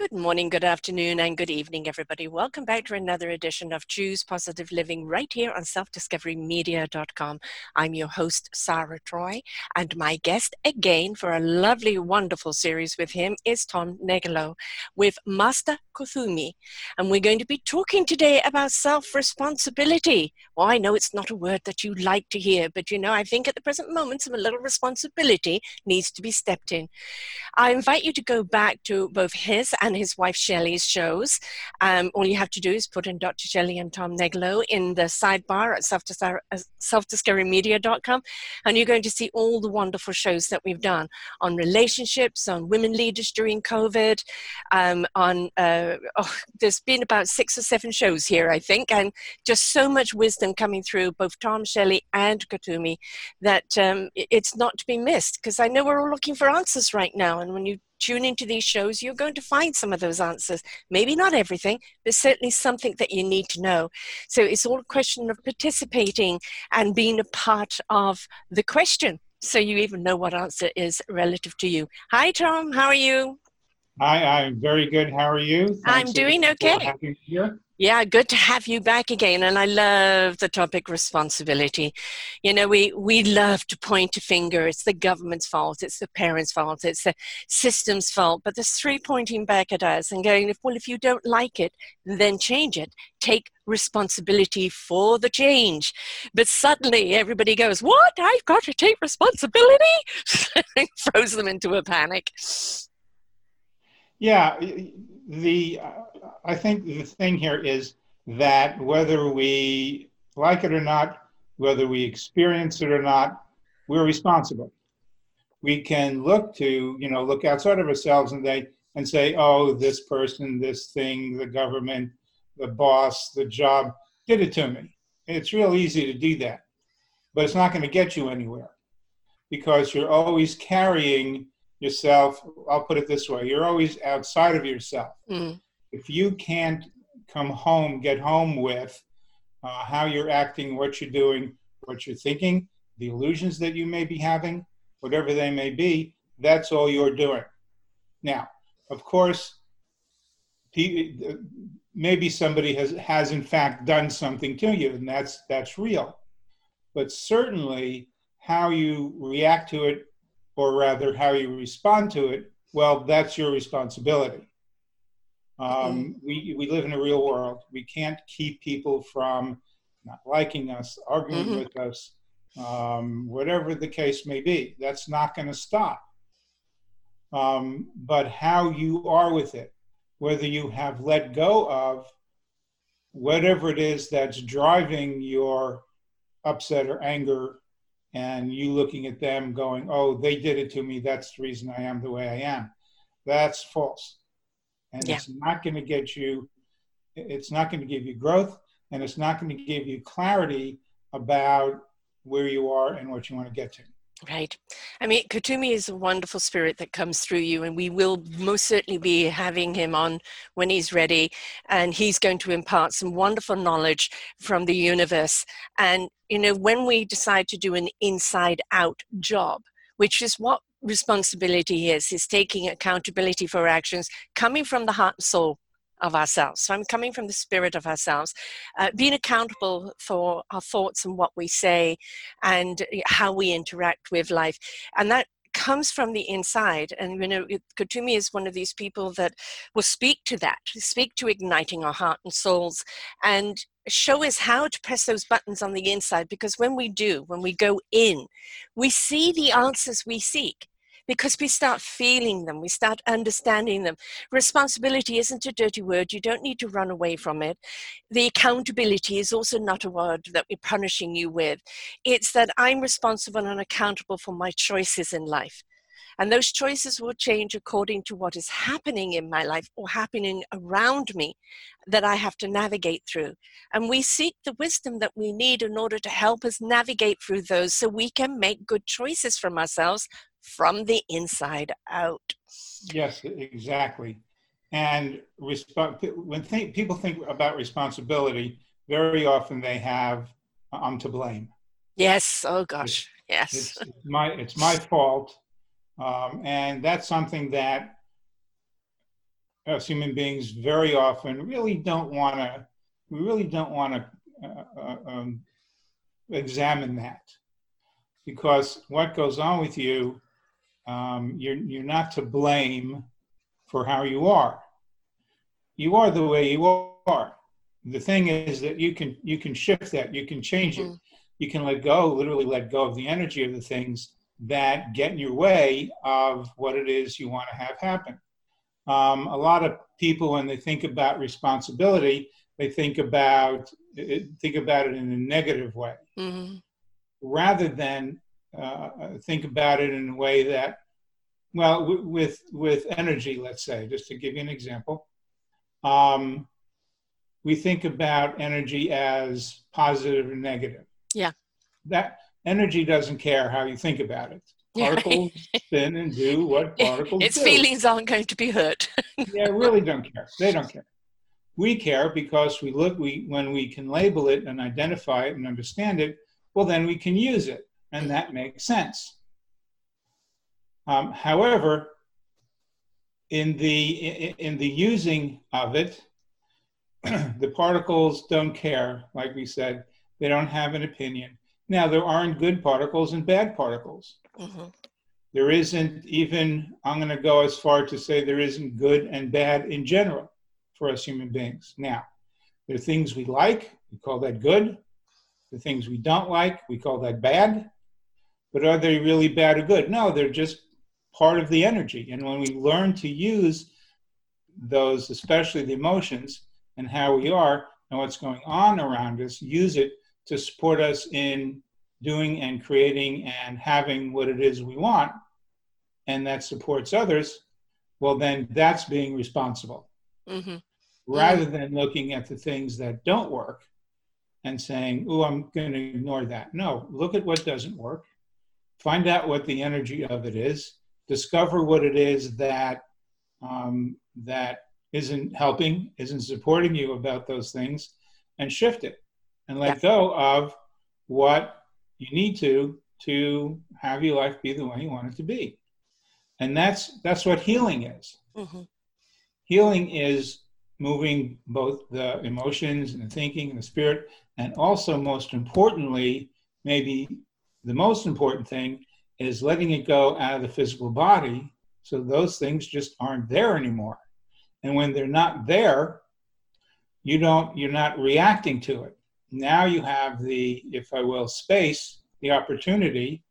Good morning, good afternoon, and good evening, everybody. Welcome back to another edition of Choose Positive Living right here on selfdiscoverymedia.com. I'm your host, Sarah Troy, and my guest again for a lovely, wonderful series with him is Tom Negelo with Master Kuthumi. And we're going to be talking today about self responsibility. Well, I know it's not a word that you like to hear, but you know, I think at the present moment, some little responsibility needs to be stepped in. I invite you to go back to both his and and his wife Shelley's shows. Um, all you have to do is put in Dr. Shelley and Tom Negelo in the sidebar at selfdiscoverymedia.com, and you're going to see all the wonderful shows that we've done on relationships, on women leaders during COVID, um, on uh, oh, there's been about six or seven shows here, I think, and just so much wisdom coming through both Tom, Shelley, and Kuthumi that um, it's not to be missed because I know we're all looking for answers right now, and when you tune into these shows, you're going to find some of those answers. Maybe not everything, but certainly something that you need to know. So it's all a question of participating and being a part of the question. So you even know what answer is relative to you. Hi, Tom. How are you? Hi, I'm very good. How are you? Thanks I'm doing okay. Yeah, good to have you back again. And I love the topic responsibility. You know, we, we love to point a finger. It's the government's fault. It's the parents' fault. It's the system's fault. But there's three pointing back at us and going, well, if you don't like it, then change it. Take responsibility for the change. But suddenly everybody goes, what? I've got to take responsibility? Throws them into a panic. Yeah, the I think the thing here is that whether we like it or not, whether we experience it or not, we're responsible. We can look to, you know, look outside of ourselves and they and say, oh, this person, this thing, the government, the boss, the job did it to me. It's real easy to do that. But it's not going to get you anywhere because you're always carrying yourself. I'll put it this way you're always outside of yourself. Mm if you can't come home, get home with uh, how you're acting, what you're doing, what you're thinking, the illusions that you may be having, whatever they may be, that's all you're doing. Now, of course, maybe somebody has, has in fact done something to you, and that's that's real. But certainly, how you react to it, or rather, how you respond to it, well, that's your responsibility. Um, we, we live in a real world. We can't keep people from not liking us, arguing mm-hmm. with us, um, whatever the case may be. That's not going to stop. Um, but how you are with it, whether you have let go of whatever it is that's driving your upset or anger, and you looking at them going, oh, they did it to me, that's the reason I am the way I am. That's false and yeah. it's not going to get you it's not going to give you growth and it's not going to give you clarity about where you are and what you want to get to Right. I mean, Kuthumi is a wonderful spirit that comes through you, and we will most certainly be having him on when he's ready. And he's going to impart some wonderful knowledge from the universe. And, you know, when we decide to do an inside out job, which is what responsibility is is taking accountability for actions coming from the heart and soul of ourselves. So i'm coming from the spirit of ourselves uh, being accountable for our thoughts and what we say and how we interact with life. And that comes from the inside. And you know Kuthumi is one of these people that will speak to that speak to igniting our heart and souls and show us how to press those buttons on the inside. Because when we do when we go in we see the answers we seek because we start feeling them, we start understanding them. Responsibility isn't a dirty word, you don't need to run away from it. The accountability is also not a word that we're punishing you with. It's that I'm responsible and accountable for my choices in life. And those choices will change according to what is happening in my life or happening around me that I have to navigate through. And we seek the wisdom that we need in order to help us navigate through those so we can make good choices from ourselves from the inside out. Yes, exactly. And resp- when th- people think about responsibility, very often they have, I'm to blame. Yes. Oh gosh. Yes. It's, it's my it's my fault, um, and that's something that us human beings very often really don't want to. We really don't want to uh, uh, um, examine that because what goes on with you, um, you're you're not to blame for how you are. You are the way you are. The thing is that you can you can shift that. You can change mm-hmm. it you can let go, literally let go of the energy of the things that get in your way of what it is you want to have happen. Um, a lot of people, when they think about responsibility, they think about think about it in a negative way, mm-hmm. rather than uh, think about it in a way that, well, w- with with energy, let's say, just to give you an example, um, we think about energy as positive and negative. Yeah. That energy doesn't care how you think about it. Particles spin and do what particles its do. feelings aren't going to be hurt. yeah, really don't care. They don't care. We care because we look we when we can label it and identify it and understand it, well then we can use it. And that makes sense. Um, however, in the in, in the using of it, the particles don't care, like we said. They don't have an opinion. Now, there aren't good particles and bad particles. Mm-hmm. There isn't even, I'm going to go as far to say there isn't good and bad in general for us human beings. Now, there are things we like, we call that good. The things we don't like, we call that bad. But are they really bad or good? No, they're just part of the energy. And when we learn to use those, especially the emotions and how we are and what's going on around us, use it to support us in doing and creating and having what it is we want, and that supports others, well, then that's being responsible. Mm-hmm. Rather mm-hmm. than looking at the things that don't work and saying, oh, I'm going to ignore that. No, look at what doesn't work, find out what the energy of it is, discover what it is that um, that isn't helping, isn't supporting you about those things, and shift it and let yeah. go of what you need to to have your life be the way you want it to be and that's that's what healing is mm-hmm. healing is moving both the emotions and the thinking and the spirit and also most importantly maybe the most important thing is letting it go out of the physical body so those things just aren't there anymore and when they're not there you don't you're not reacting to it now you have the, if I will, space, the opportunity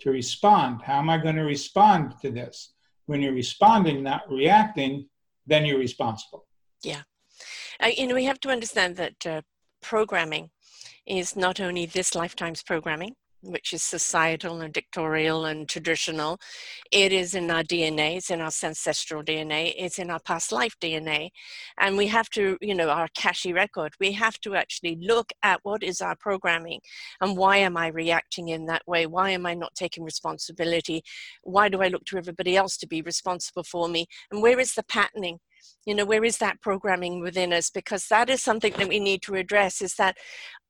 to respond. How am I going to respond to this? When you're responding, not reacting, then you're responsible. Yeah. Uh, you know, we have to understand that uh, programming is not only this lifetime's programming, which is societal and dictatorial and traditional. It is in our DNA, it's in our ancestral DNA, it's in our past life DNA. And we have to, you know, our Akashic record, we have to actually look at what is our programming and why am I reacting in that way? Why am I not taking responsibility? Why do I look to everybody else to be responsible for me? And where is the patterning? you know where is that programming within us because that is something that we need to address is that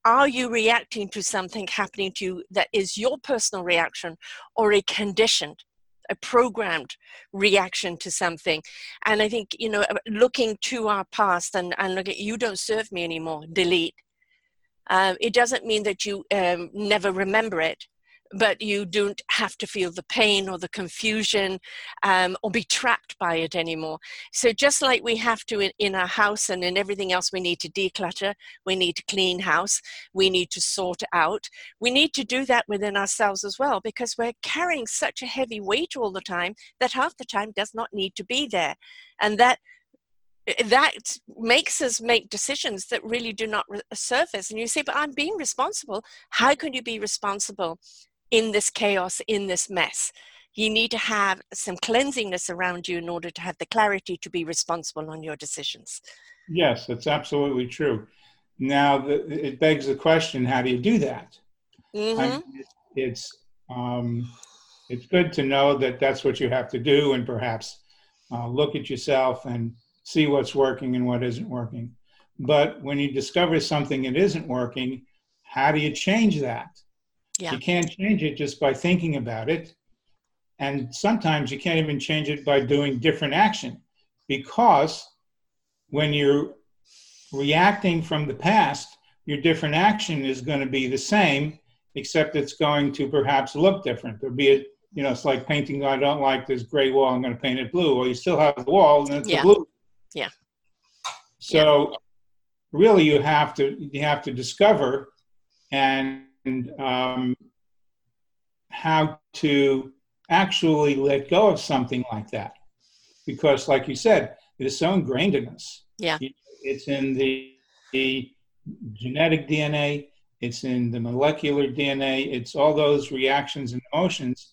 are you reacting to something happening to you that is your personal reaction or a conditioned a programmed reaction to something? And i think you know uh, looking to our past and, and look at you don't serve me anymore delete. Uh, it doesn't mean that you um, never remember it but you don't have to feel the pain or the confusion um, or be trapped by it anymore. So, just like we have to in, in our house and in everything else, we need to declutter, we need to clean house, we need to sort out, we need to do that within ourselves as well because we're carrying such a heavy weight all the time that half the time does not need to be there. And that that makes us make decisions that really do not surface and you say but i'm being responsible how can you be responsible in this chaos, in this mess. you need to have some cleansingness around you in order to have the clarity to be responsible on your decisions. Yes, that's absolutely true. Now, the, it begs the question: How do you do that? Mm-hmm. I mean, it's um, it's good to know that that's what you have to do, and perhaps uh, look at yourself and see what's working and what isn't working. But when you discover something that isn't working, how do you change that? Yeah. You can't change it just by thinking about it. And sometimes you can't even change it by doing different action because when you're reacting from the past, your different action is going to be the same, except it's going to perhaps look different. There'll be a, you know, it's like painting. I don't like this gray wall. I'm going to paint it blue. Well, you still have the wall, and it's Yeah. blue. Yeah. So, really, you have to you have to discover and um, how to actually let go of something like that, because, like you said, it is so ingrained in us. Yeah. It's in the, the genetic DNA. It's in the molecular DNA. It's all those reactions and emotions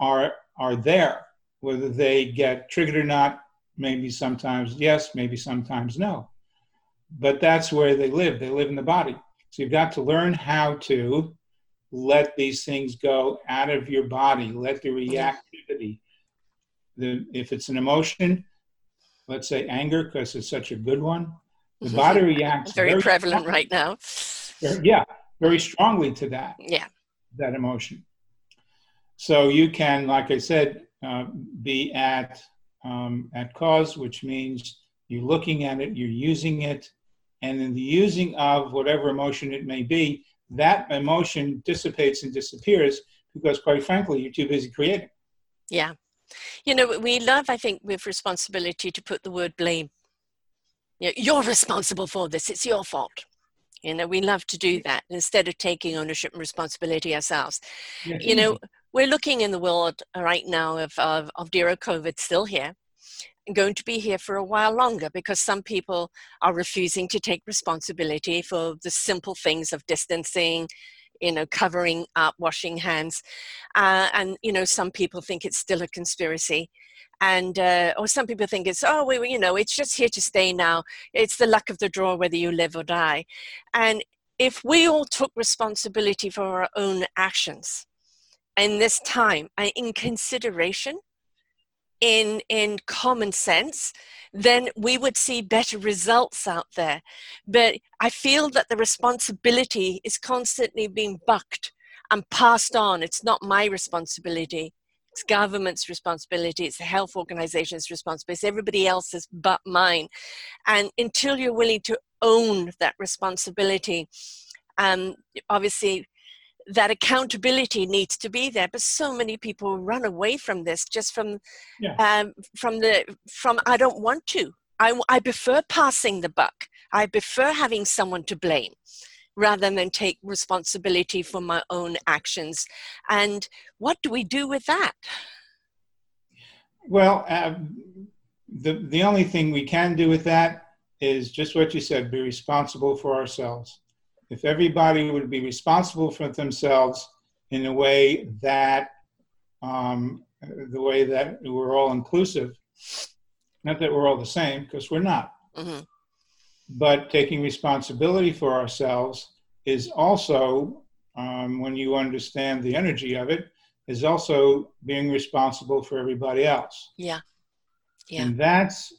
are are there, whether they get triggered or not. Maybe sometimes yes, maybe sometimes no. But that's where they live. They live in the body. So you've got to learn how to let these things go out of your body. Let the reactivity. The, if it's an emotion, let's say anger, because it's such a good one, the body reacts Very prevalent strongly- right now. Yeah, very strongly to that Yeah. that emotion. So you can, like I said, uh, be at um, at cause, which means you're looking at it, you're using it, and in the using of whatever emotion it may be, that emotion dissipates and disappears because, quite frankly, you're too busy creating. Yeah. You know, we love, I think, with responsibility to put the word blame. You know, you're responsible for this, it's your fault. You know, we love to do that instead of taking ownership and responsibility ourselves. You know, we're looking in the world right now of, of, of zero COVID still here going to be here for a while longer because some people are refusing to take responsibility for the simple things of distancing, you know, covering up, washing hands. Uh, and, you know, some people think it's still a conspiracy. And, uh, or some people think it's, oh, we, you know, it's just here to stay now. It's the luck of the draw whether you live or die. And if we all took responsibility for our own actions, in this time and in consideration in in common sense then we would see better results out there. But i feel that the responsibility is constantly being bucked and passed on. It's not my responsibility. It's government's responsibility. It's the health organization's responsibility. It's everybody else's but mine. And until you're willing to own that responsibility um, obviously that accountability needs to be there but so many people run away from this just from Yeah. um, from the from i don't want to I, I prefer passing the buck i prefer having someone to blame rather than take responsibility for my own actions and what do we do with that Well, um, the the only thing we can do with that is just what you said: be responsible for ourselves. If everybody would be responsible for themselves in a way that um, the way that we're all inclusive, not that we're all the same, because we're not, hmm but taking responsibility for ourselves is also, um, when you understand the energy of it, is also being responsible for everybody else. yeah. Yeah. And that's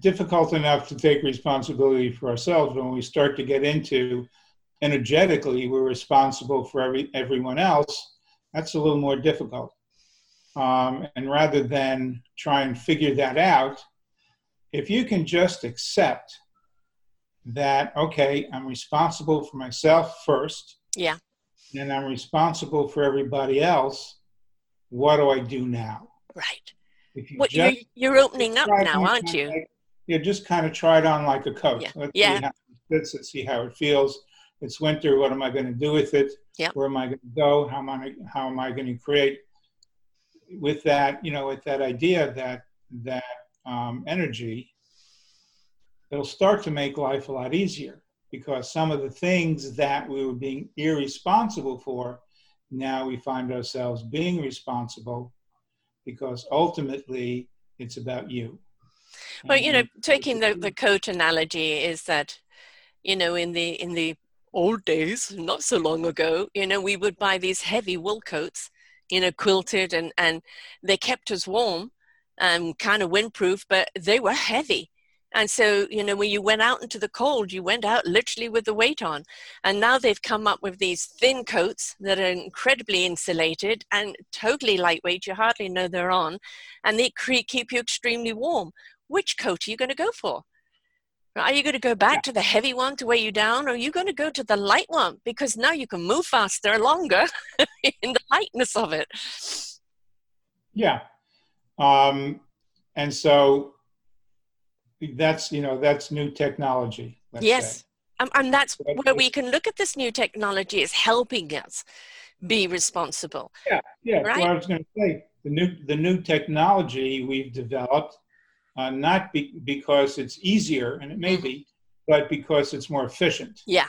difficult enough to take responsibility for ourselves when we start to get into energetically we're responsible for every everyone else. That's a little more difficult. Um, and rather than try and figure that out, if you can just accept that, okay, I'm responsible for myself first, yeah and I'm responsible for everybody else, what do I do now? right If you what just you're, you're opening up now aren't you like- yeah, just kind of try it on like a coat. Yeah. Let's Yeah. see how it fits. Let's see how it feels. It's winter. What am I going to do with it? Yeah. Where am I going to go? How am I? How am I going to create? With that, you know, with that idea that that um, energy, it'll start to make life a lot easier because some of the things that we were being irresponsible for, now we find ourselves being responsible because ultimately it's about you. Well, you know, taking the, the coat analogy is that, you know, in the in the old days, not so long ago, you know, we would buy these heavy wool coats, you know, quilted and and they kept us warm, and kind of windproof, but they were heavy. And so, you know, when you went out into the cold, you went out literally with the weight on. And now they've come up with these thin coats that are incredibly insulated and totally lightweight. You hardly know they're on. And they keep you extremely warm. Which coat are you going to go for? Are you going to go back yeah. to the heavy one to weigh you down, or are you going to go to the light one because now you can move faster, longer in the lightness of it? Yeah. Um, and so that's you know that's new technology yes um, and that's where we can look at this new technology as helping us be responsible yeah yeah right? i was going to say the new the new technology we've developed uh, not be, because it's easier and it may be but because it's more efficient yeah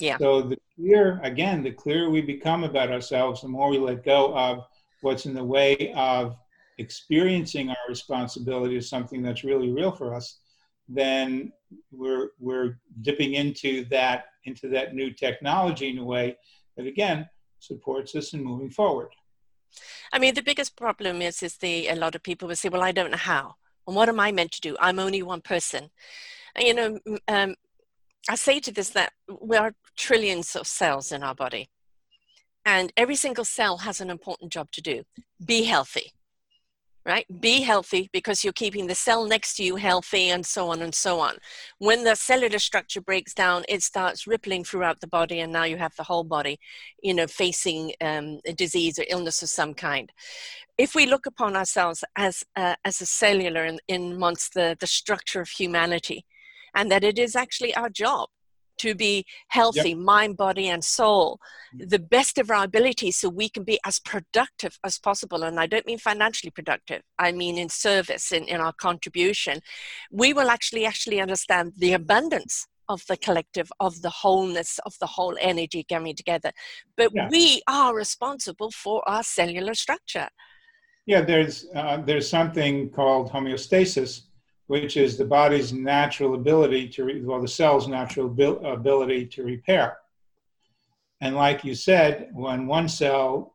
yeah so the clearer, again the clearer we become about ourselves the more we let go of what's in the way of experiencing our responsibility as something that's really real for us, then we're we're dipping into that into that new technology in a way that again supports us in moving forward. I mean, the biggest problem is is the a lot of people will say, "Well, I don't know how." And what am I meant to do? I'm only one person. And, you know, um, I say to this that we are trillions of cells in our body, and every single cell has an important job to do. Be healthy right? Be healthy because you're keeping the cell next to you healthy and so on and so on. When the cellular structure breaks down, it starts rippling throughout the body, and now you have the whole body, you know, facing um, a disease or illness of some kind. If we look upon ourselves as, uh, as a cellular in, in amongst the, the structure of humanity, and that it is actually our job to be healthy, yep. mind, body, and soul, mm. the best of our abilities so we can be as productive as possible. And I don't mean financially productive, I mean in service, in, in our contribution. We will actually actually understand the abundance of the collective, of the wholeness, of the whole energy coming together. But yeah. we are responsible for our cellular structure. Yeah, there's uh, there's something called homeostasis, which is the body's natural ability to, re- well, the cell's natural bil- ability to repair. And like you said, when one cell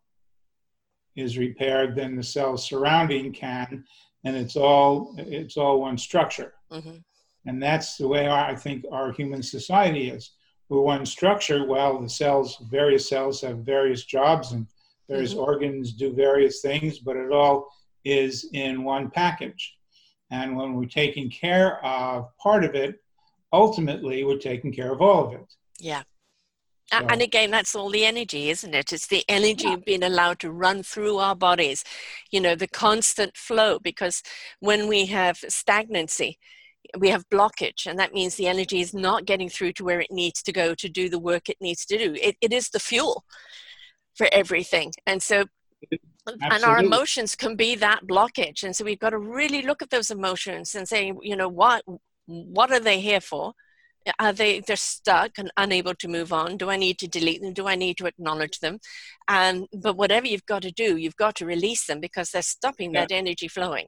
is repaired, then the cell surrounding can, and it's all it's all one structure. Mm-hmm. And that's the way our, I think our human society is. We're one structure. While the cells, various cells, have various jobs and various mm-hmm. organs do various things, but it all is in one package. And when we're taking care of part of it, ultimately we're taking care of all of it. Yeah. So, and again, that's all the energy, isn't it? It's the energy yeah. being allowed to run through our bodies, you know, the constant flow. Because when we have stagnancy, we have blockage, and that means the energy is not getting through to where it needs to go to do the work it needs to do. It, it is the fuel for everything. And so Absolutely. and our emotions can be that blockage. And so we've got to really look at those emotions and say you know what what are they here for? Are they they're stuck and unable to move on? Do i need to delete them? Do i need to acknowledge them? And but whatever you've got to do you've got to release them because they're stopping yeah. that energy flowing.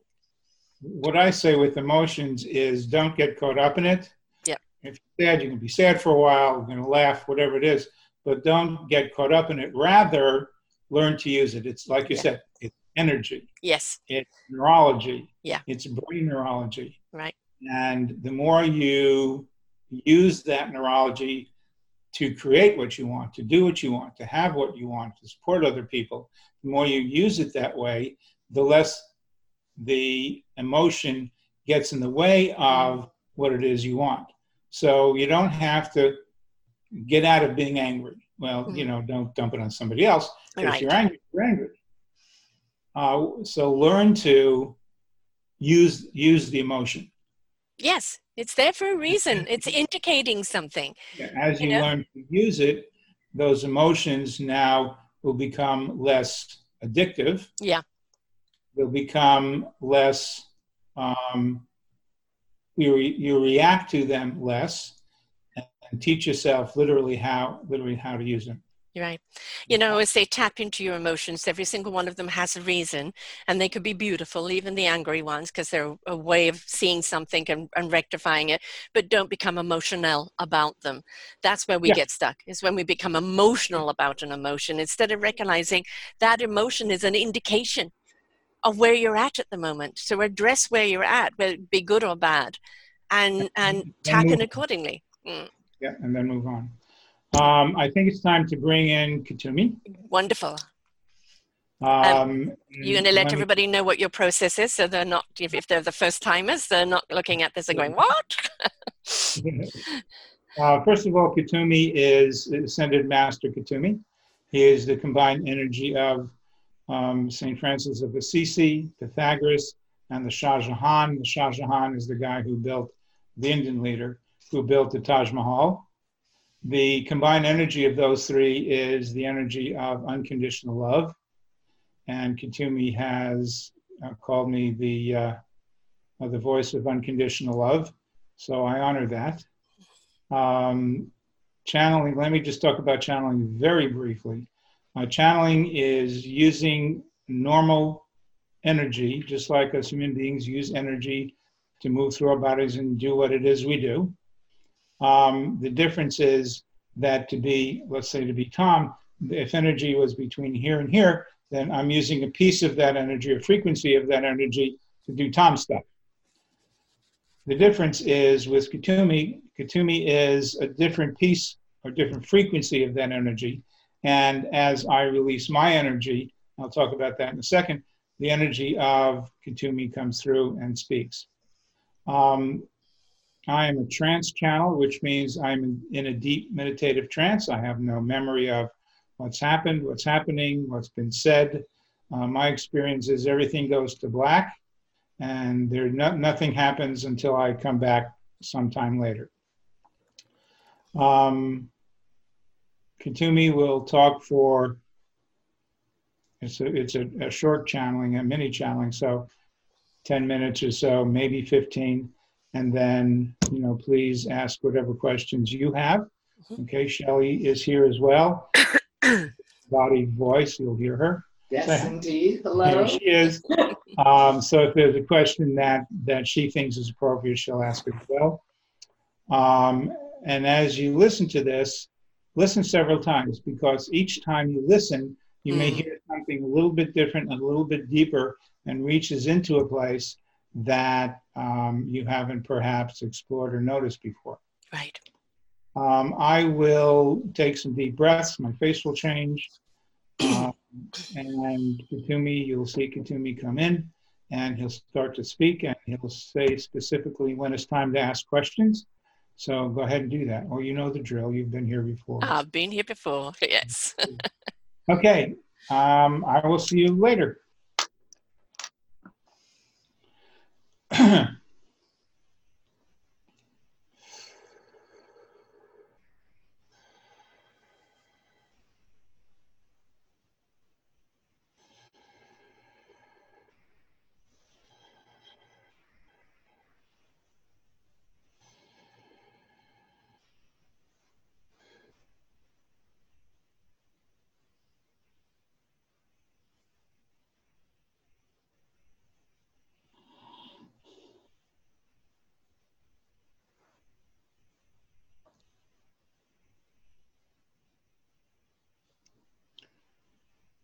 What i say with emotions is don't get caught up in it. Yeah. If you're sad you can be sad for a while you're going to laugh whatever it is but don't get caught up in it. Rather learn to use it. It's like you yeah. said, it's energy. Yes. It's neurology. Yeah. It's brain neurology. Right. And the more you use that neurology to create what you want, to do what you want, to have what you want, to support other people, the more you use it that way, the less the emotion gets in the way of what it is you want. So you don't have to get out of being angry well, mm-hmm. you know, don't dump it on somebody else. Right. If you're angry, you're angry. Uh, so learn to use use the emotion. Yes, it's there for a reason. It's indicating something. As you, you know? learn to use it, those emotions now will become less addictive. Yeah. They'll become less. Um, you, re- you react to them less and teach yourself literally how literally how to use them. Right. You know, as they tap into your emotions, every single one of them has a reason, and they could be beautiful, even the angry ones, because they're a way of seeing something and, and, rectifying it. But don't become emotional about them. That's where we yeah. get stuck, is when we become emotional about an emotion instead of recognizing that emotion is an indication of where you're at at the moment. So address where you're at, whether it be good or bad, and, and tap in accordingly. Mm. Yeah, and then move on. Um, I think it's time to bring in Kuthumi. Wonderful. Um, um, you're going to let everybody know what your process is, so they're not, if, if they're the first timers, they're not looking at this and going, "What?" uh, first of all, Kuthumi is Ascended Master Kuthumi. He is the combined energy of um, Saint Francis of Assisi, Pythagoras, and the Shah Jahan. The Shah Jahan is the guy who built the Indian leader who built the Taj Mahal. The combined energy of those three is the energy of unconditional love. And Kuthumi has uh, called me the, uh, uh, the voice of unconditional love. So I honor that. Um, channeling, let me just talk about channeling very briefly. Uh, channeling is using normal energy, just like us human beings use energy to move through our bodies and do what it is we do. Um, the difference is that to be, let's say, to be Tom, if energy was between here and here, then I'm using a piece of that energy, a frequency of that energy to do Tom stuff. The difference is with Kuthumi, Kuthumi is a different piece or different frequency of that energy. And as I release my energy, I'll talk about that in a second, the energy of Kuthumi comes through and speaks. Um, I am a trance channel, which means I'm in a deep meditative trance. I have no memory of what's happened, what's happening, what's been said. Uh, my experience is everything goes to black, and there no, nothing happens until I come back sometime later. Um, Kuthumi will talk for it's a it's a, a short channeling, a mini channeling, so 10 minutes or so, maybe 15 and then you know please ask whatever questions you have. Mm-hmm. okay Shelley is here as well. Body voice you'll hear her. Yes indeed. Hello. There she is. Um, so if there's a question that that she thinks is appropriate she'll ask it as well. Um, and as you listen to this listen several times because each time you listen you mm. may hear something a little bit different a little bit deeper and reaches into a place that um, you haven't perhaps explored or noticed before. Right. Um, I will take some deep breaths. My face will change. Um, and Kuthumi, you'll see Kuthumi come in and he'll start to speak and he'll say specifically when it's time to ask questions. So go ahead and do that. Or you know the drill. You've been here before. I've been here before. Yes. okay. Um, I will see you later.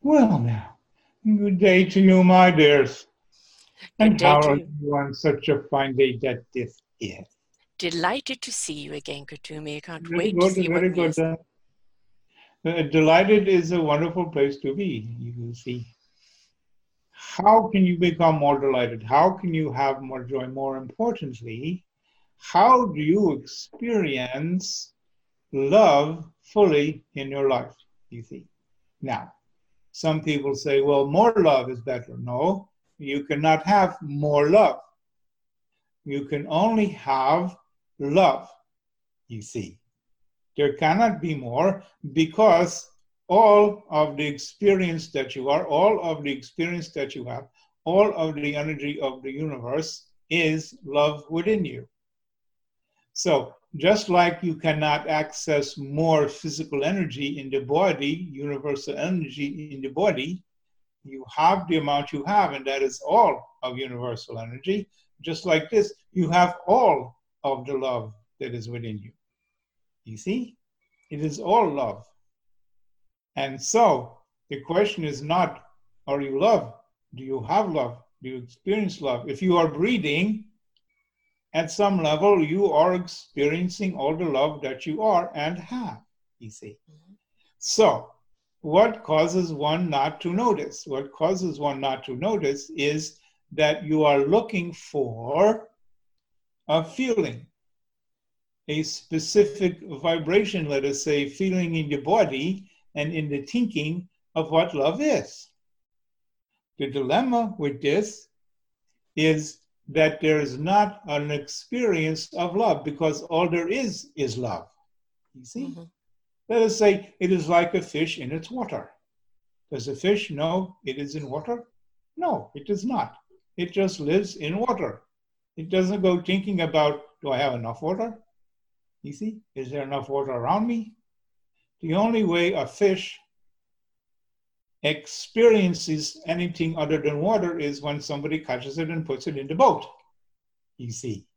Well, now, good day to you, my dears. and how are you on such a fine day that this is? Delighted to see you again, Kuthumi. I can't very wait good, to see very what good. Uh, uh, delighted is a wonderful place to be, you will see. How can you become more delighted? How can you have more joy? More importantly, how do you experience love fully in your life, you see? Now, some people say, well, more love is better. No, you cannot have more love. You can only have love, you see. There cannot be more because all of the experience that you are, all of the experience that you have, all of the energy of the universe is love within you. So, just like you cannot access more physical energy in the body, universal energy in the body, you have the amount you have, and that is all of universal energy. Just like this, you have all of the love that is within you. You see? It is all love. And so the question is not, are you love? Do you have love? Do you experience love? If you are breathing, at some level, you are experiencing all the love that you are and have, you see. Mm-hmm. So, what causes one not to notice? What causes one not to notice is that you are looking for a feeling, a specific vibration, let us say, feeling in your body and in the thinking of what love is. The dilemma with this is that there is not an experience of love because all there is is love. You see? Mm-hmm. Let us say it is like a fish in its water. Does a fish know it is in water? No, it does not. It just lives in water. It doesn't go thinking about, do I have enough water? You see, is there enough water around me? The only way a fish experiences anything other than water is when somebody catches it and puts it in the boat. You see.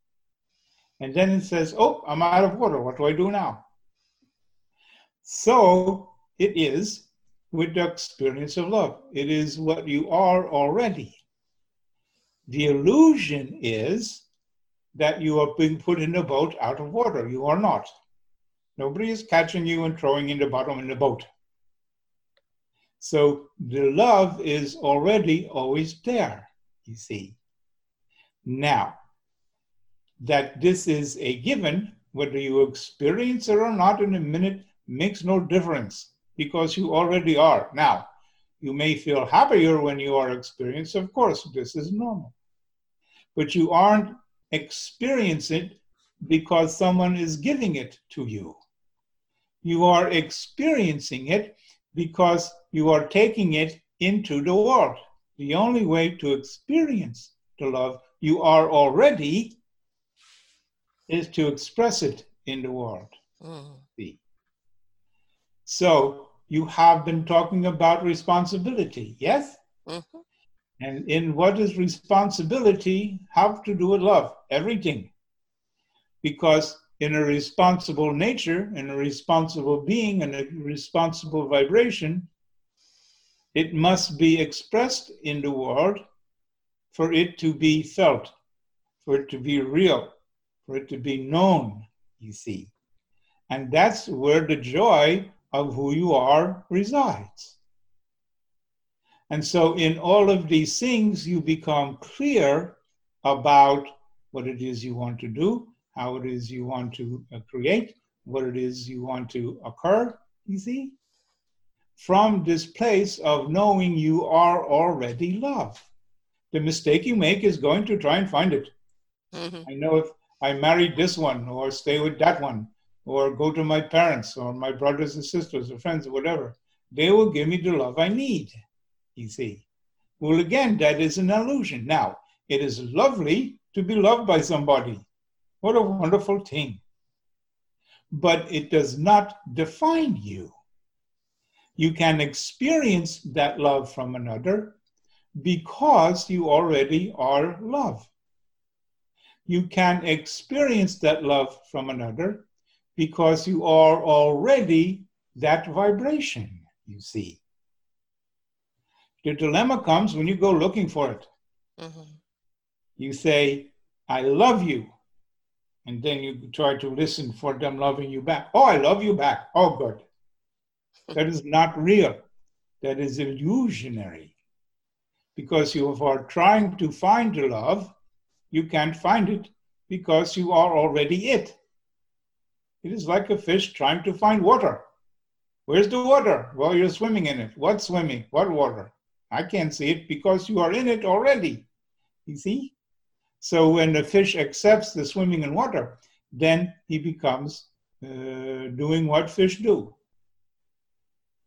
And then it says, Oh, I'm out of water. What do I do now? So it is with the experience of love. It is what you are already. The illusion is that you are being put in a boat out of water. You are not. Nobody is catching you and throwing in the bottom in the boat. So the love is already always there, you see. Now, that this is a given, whether you experience it or not in a minute makes no difference because you already are. Now, you may feel happier when you are experienced. Of course, this is normal. But you aren't experiencing it because someone is giving it to you. You are experiencing it because you are taking it into the world. The only way to experience the love you are already is to express it in the world. Mm. So you have been talking about responsibility, yes? Mm-hmm. And in what is responsibility have to do with love, everything. Because in a responsible nature, in a responsible being, in a responsible vibration, it must be expressed in the world for it to be felt, for it to be real, for it to be known, you see. And that's where the joy of who you are resides. And so, in all of these things, you become clear about what it is you want to do, how it is you want to uh, create, what it is you want to occur, you see? From this place of knowing you are already love. The mistake you make is going to try and find it. Mm-hmm. I know if I married this one, or stay with that one, or go to my parents, or my brothers and sisters, or friends, or whatever, they will give me the love I need, you see. Well, again, that is an illusion. Now, it is lovely to be loved by somebody. What a wonderful thing. But it does not define you. You can experience that love from another because you already are love. You can experience that love from another because you are already that vibration, you see. The dilemma comes when you go looking for it. Mm-hmm. You say, I love you and then you try to listen for them loving you back. Oh, I love you back. Oh, good. That is not real. That is illusionary. Because you are trying to find love, you can't find it because you are already it. It is like a fish trying to find water. Where's the water? Well, you're swimming in it. What swimming? What water? I can't see it because you are in it already. You see? So when the fish accepts the swimming in water, then he becomes uh, doing what fish do.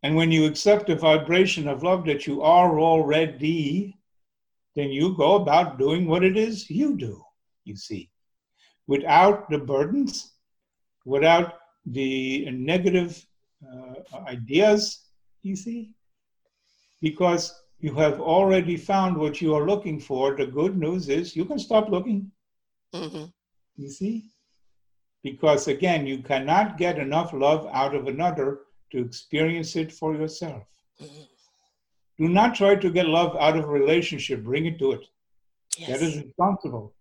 And when you accept the vibration of love that you are already, then you go about doing what it is you do, you see. without the burdens, without the negative uh, ideas, you see? Because you have already found what you are looking for. The good news is you can stop looking. Mm-hmm. You see? Because again, you cannot get enough love out of another to experience it for yourself. Do not try to get love out of a relationship, bring it to it. Yes. That is responsible.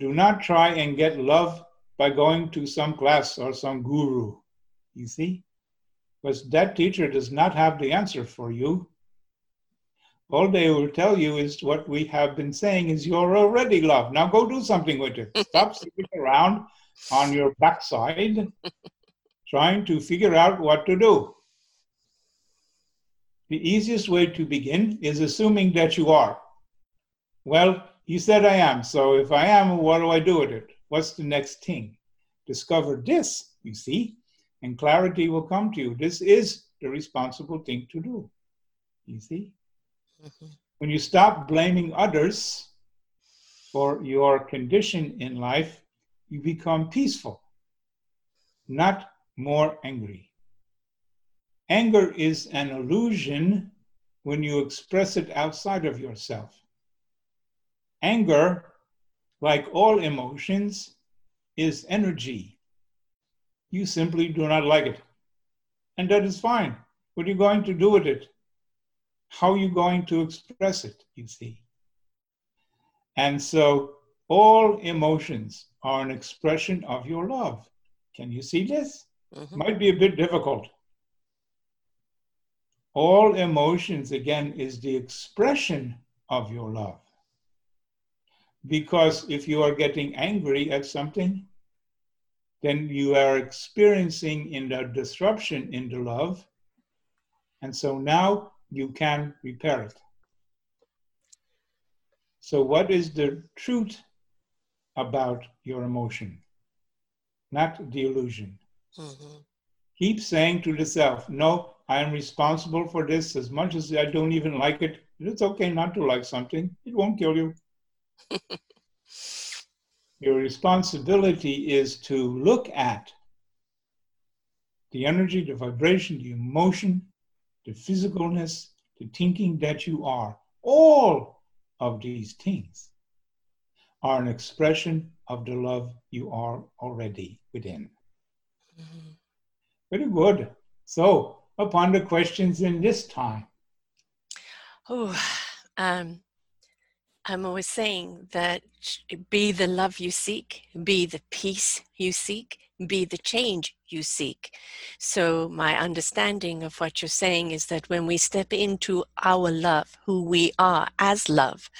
Do not try and get love by going to some class or some guru. You see? Because that teacher does not have the answer for you. All they will tell you is what we have been saying is you're already loved. Now go do something with it. Stop sitting around on your backside trying to figure out what to do. The easiest way to begin is assuming that you are. Well, you said I am, so if I am, what do I do with it? What's the next thing? Discover this, you see, and clarity will come to you. This is the responsible thing to do, you see. Mm-hmm. When you stop blaming others for your condition in life, you become peaceful, not more angry. Anger is an illusion when you express it outside of yourself. Anger, like all emotions, is energy. You simply do not like it. And that is fine. What are you going to do with it? How are you going to express it, you see? And so all emotions are an expression of your love. Can you see this? Mm-hmm. Might be a bit difficult all emotions, again, is the expression of your love. Because if you are getting angry at something, then you are experiencing in the disruption in the love. And so now you can repair it. So, what is the truth about your emotion? Not the illusion. Mm-hmm. Keep saying to yourself, no, I am responsible for this as much as I don't even like it. It's okay not to like something, it won't kill you. Your responsibility is to look at the energy, the vibration, the emotion, the physicalness, the thinking that you are. All of these things are an expression of the love you are already within. Very good. So, upon the questions in this time? Oh, um, I'm always saying that be the love you seek, be the peace you seek, be the change you seek. So, my understanding of what you're saying is that when we step into our love, who we are as love,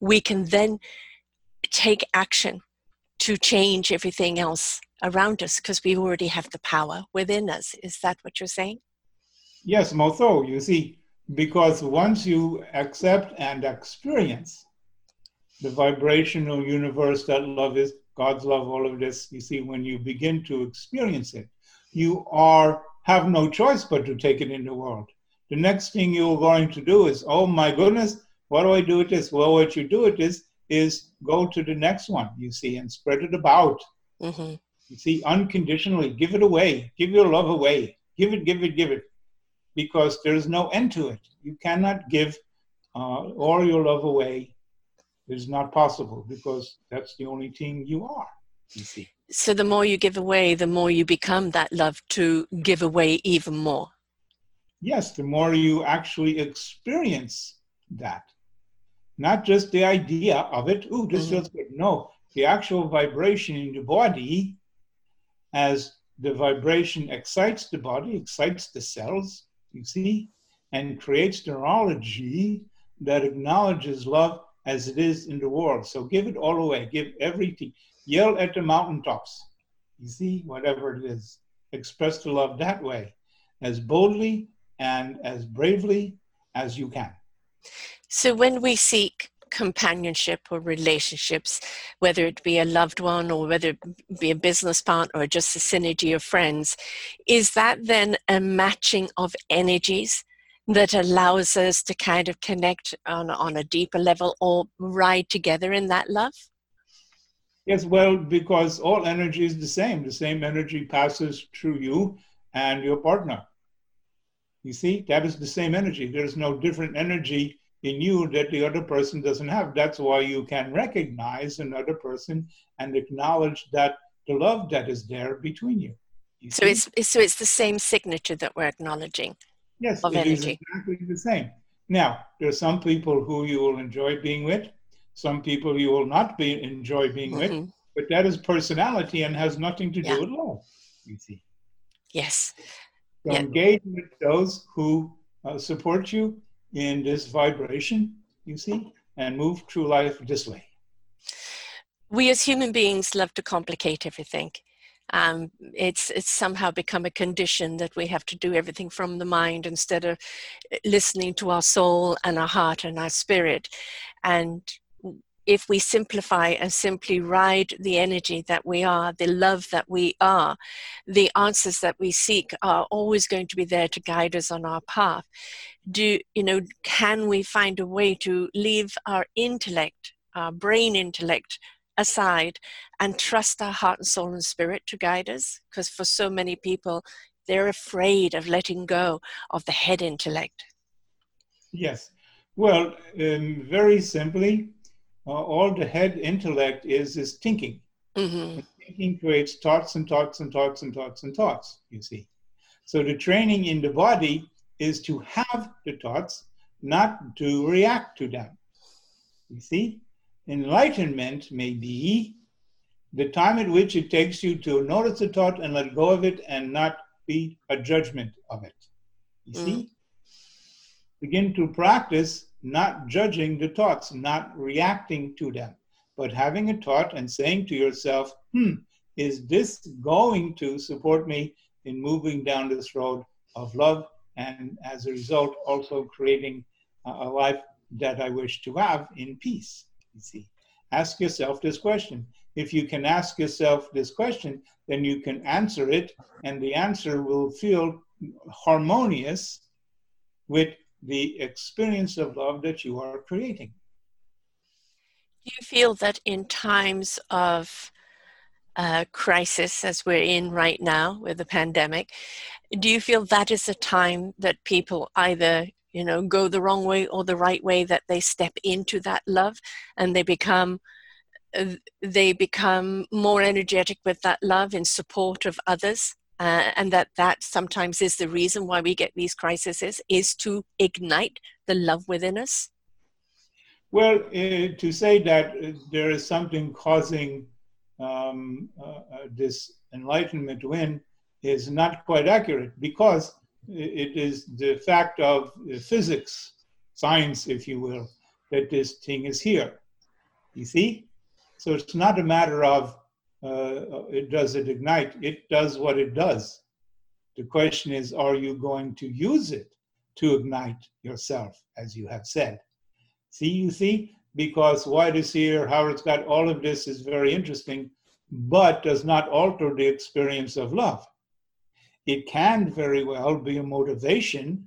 we can then take action to change everything else around us because we already have the power within us. Is that what you're saying? Yes, more so, you see, because once you accept and experience the vibrational universe that love is, God's love, all of this, you see, when you begin to experience it, you are have no choice but to take it in the world. The next thing you're going to do is, oh my goodness, what do I do with this? Well, what you do with this is go to the next one, you see, and spread it about. Mm-hmm. You see, unconditionally, give it away, give your love away, give it, give it, give it because there's no end to it. You cannot give uh, all your love away. It's not possible because that's the only thing you are, you see. So the more you give away, the more you become that love to give away even more. Yes, the more you actually experience that. Not just the idea of it, ooh, this mm-hmm. feels good. No, the actual vibration in the body as the vibration excites the body, excites the cells, you see, and creates neurology that acknowledges love as it is in the world. So give it all away, give everything. Yell at the mountaintops. You see, whatever it is, express the love that way, as boldly and as bravely as you can. So when we seek companionship or relationships, whether it be a loved one or whether it be a business partner or just a synergy of friends, is that then a matching of energies that allows us to kind of connect on, on a deeper level or ride together in that love? Yes, well, because all energy is the same. The same energy passes through you and your partner. You see, that is the same energy. There's no different energy in you that the other person doesn't have. That's why you can recognize another person and acknowledge that the love that is there between you. you so it's so it's the same signature that we're acknowledging. Yes, of it is energy. exactly the same. Now, there are some people who you will enjoy being with, some people you will not be enjoy being with, Mhm. but that is personality and has nothing to do Yeah. with love. You see. Yes. So Yeah. engage with those who uh, support you in this vibration, you see, and move through life this way. we as human beings love to complicate everything. Um, it's it's somehow become a condition that we have to do everything from the mind instead of listening to our soul and our heart and our spirit. And if we simplify and simply ride the energy that we are, the love that we are, the answers that we seek are always going to be there to guide us on our path. Do you know? Can we find a way to leave our intellect, our brain intellect, aside and trust our heart and soul and spirit to guide us because for so many people they're afraid of letting go of the head intellect Yes. Well, um, very simply, uh, all the head intellect is is thinking. hmm Thinking creates thoughts and thoughts and thoughts and thoughts and thoughts, you see. So the training in the body is to have the thoughts, not to react to them. You see? Enlightenment may be the time at which it takes you to notice the thought and let go of it and not be a judgment of it. You see? Begin to practice not judging the thoughts, not reacting to them, but having a thought and saying to yourself, hmm, is this going to support me in moving down this road of love? And as a result, also creating a life that I wish to have in peace. You see, ask yourself this question. If you can ask yourself this question, then you can answer it, and the answer will feel harmonious with the experience of love that you are creating. do you feel that in times of uh, crisis as we're in right now with the pandemic. Do you feel that is a time that people either you know go the wrong way or the right way that they step into that love and they become uh, they become more energetic with that love in support of others uh, and that that sometimes is the reason why we get these crises is to ignite the love within us? Well, uh, to say that uh, there is something causing um, uh, uh, this enlightenment win is not quite accurate because it is the fact of physics, science, if you will, that this thing is here. You see? So it's not a matter of uh, uh, it does it ignite, it does what it does. The question is, are you going to use it to ignite yourself, as you have said? See, you see, because White is here, Howard Scott, all of this is very interesting, but does not alter the experience of love. It can very well be a motivation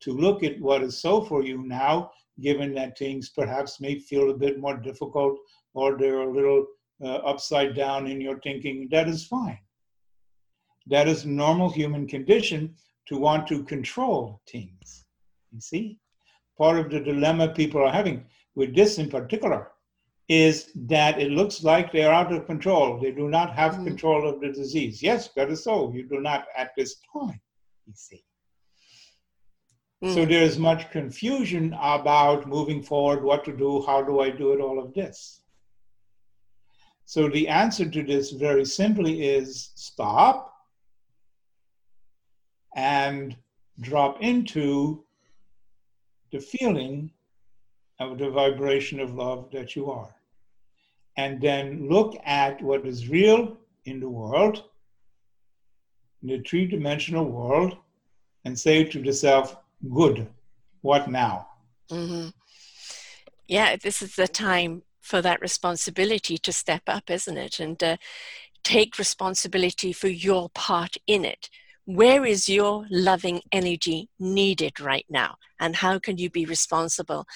to look at what is so for you now, given that things perhaps may feel a bit more difficult or they're a little uh, upside down in your thinking. That is fine. That is normal human condition to want to control things. You see? part of the dilemma people are having with this in particular is that it looks like they're out of control. They do not have Mhm. control of the disease. Yes, that is so. You do not at this time, you see. So Mm. there is much confusion about moving forward, what to do, how do I do it, all of this. So the answer to this very simply is stop and drop into the feeling of the vibration of love that you are. And then look at what is real in the world, in the three dimensional world, and say to the self, Good, what now? hmm Yeah, this is the time for that responsibility to step up, isn't it? And uh, take responsibility for your part in it. Where is your loving energy needed right now? And how can you be responsible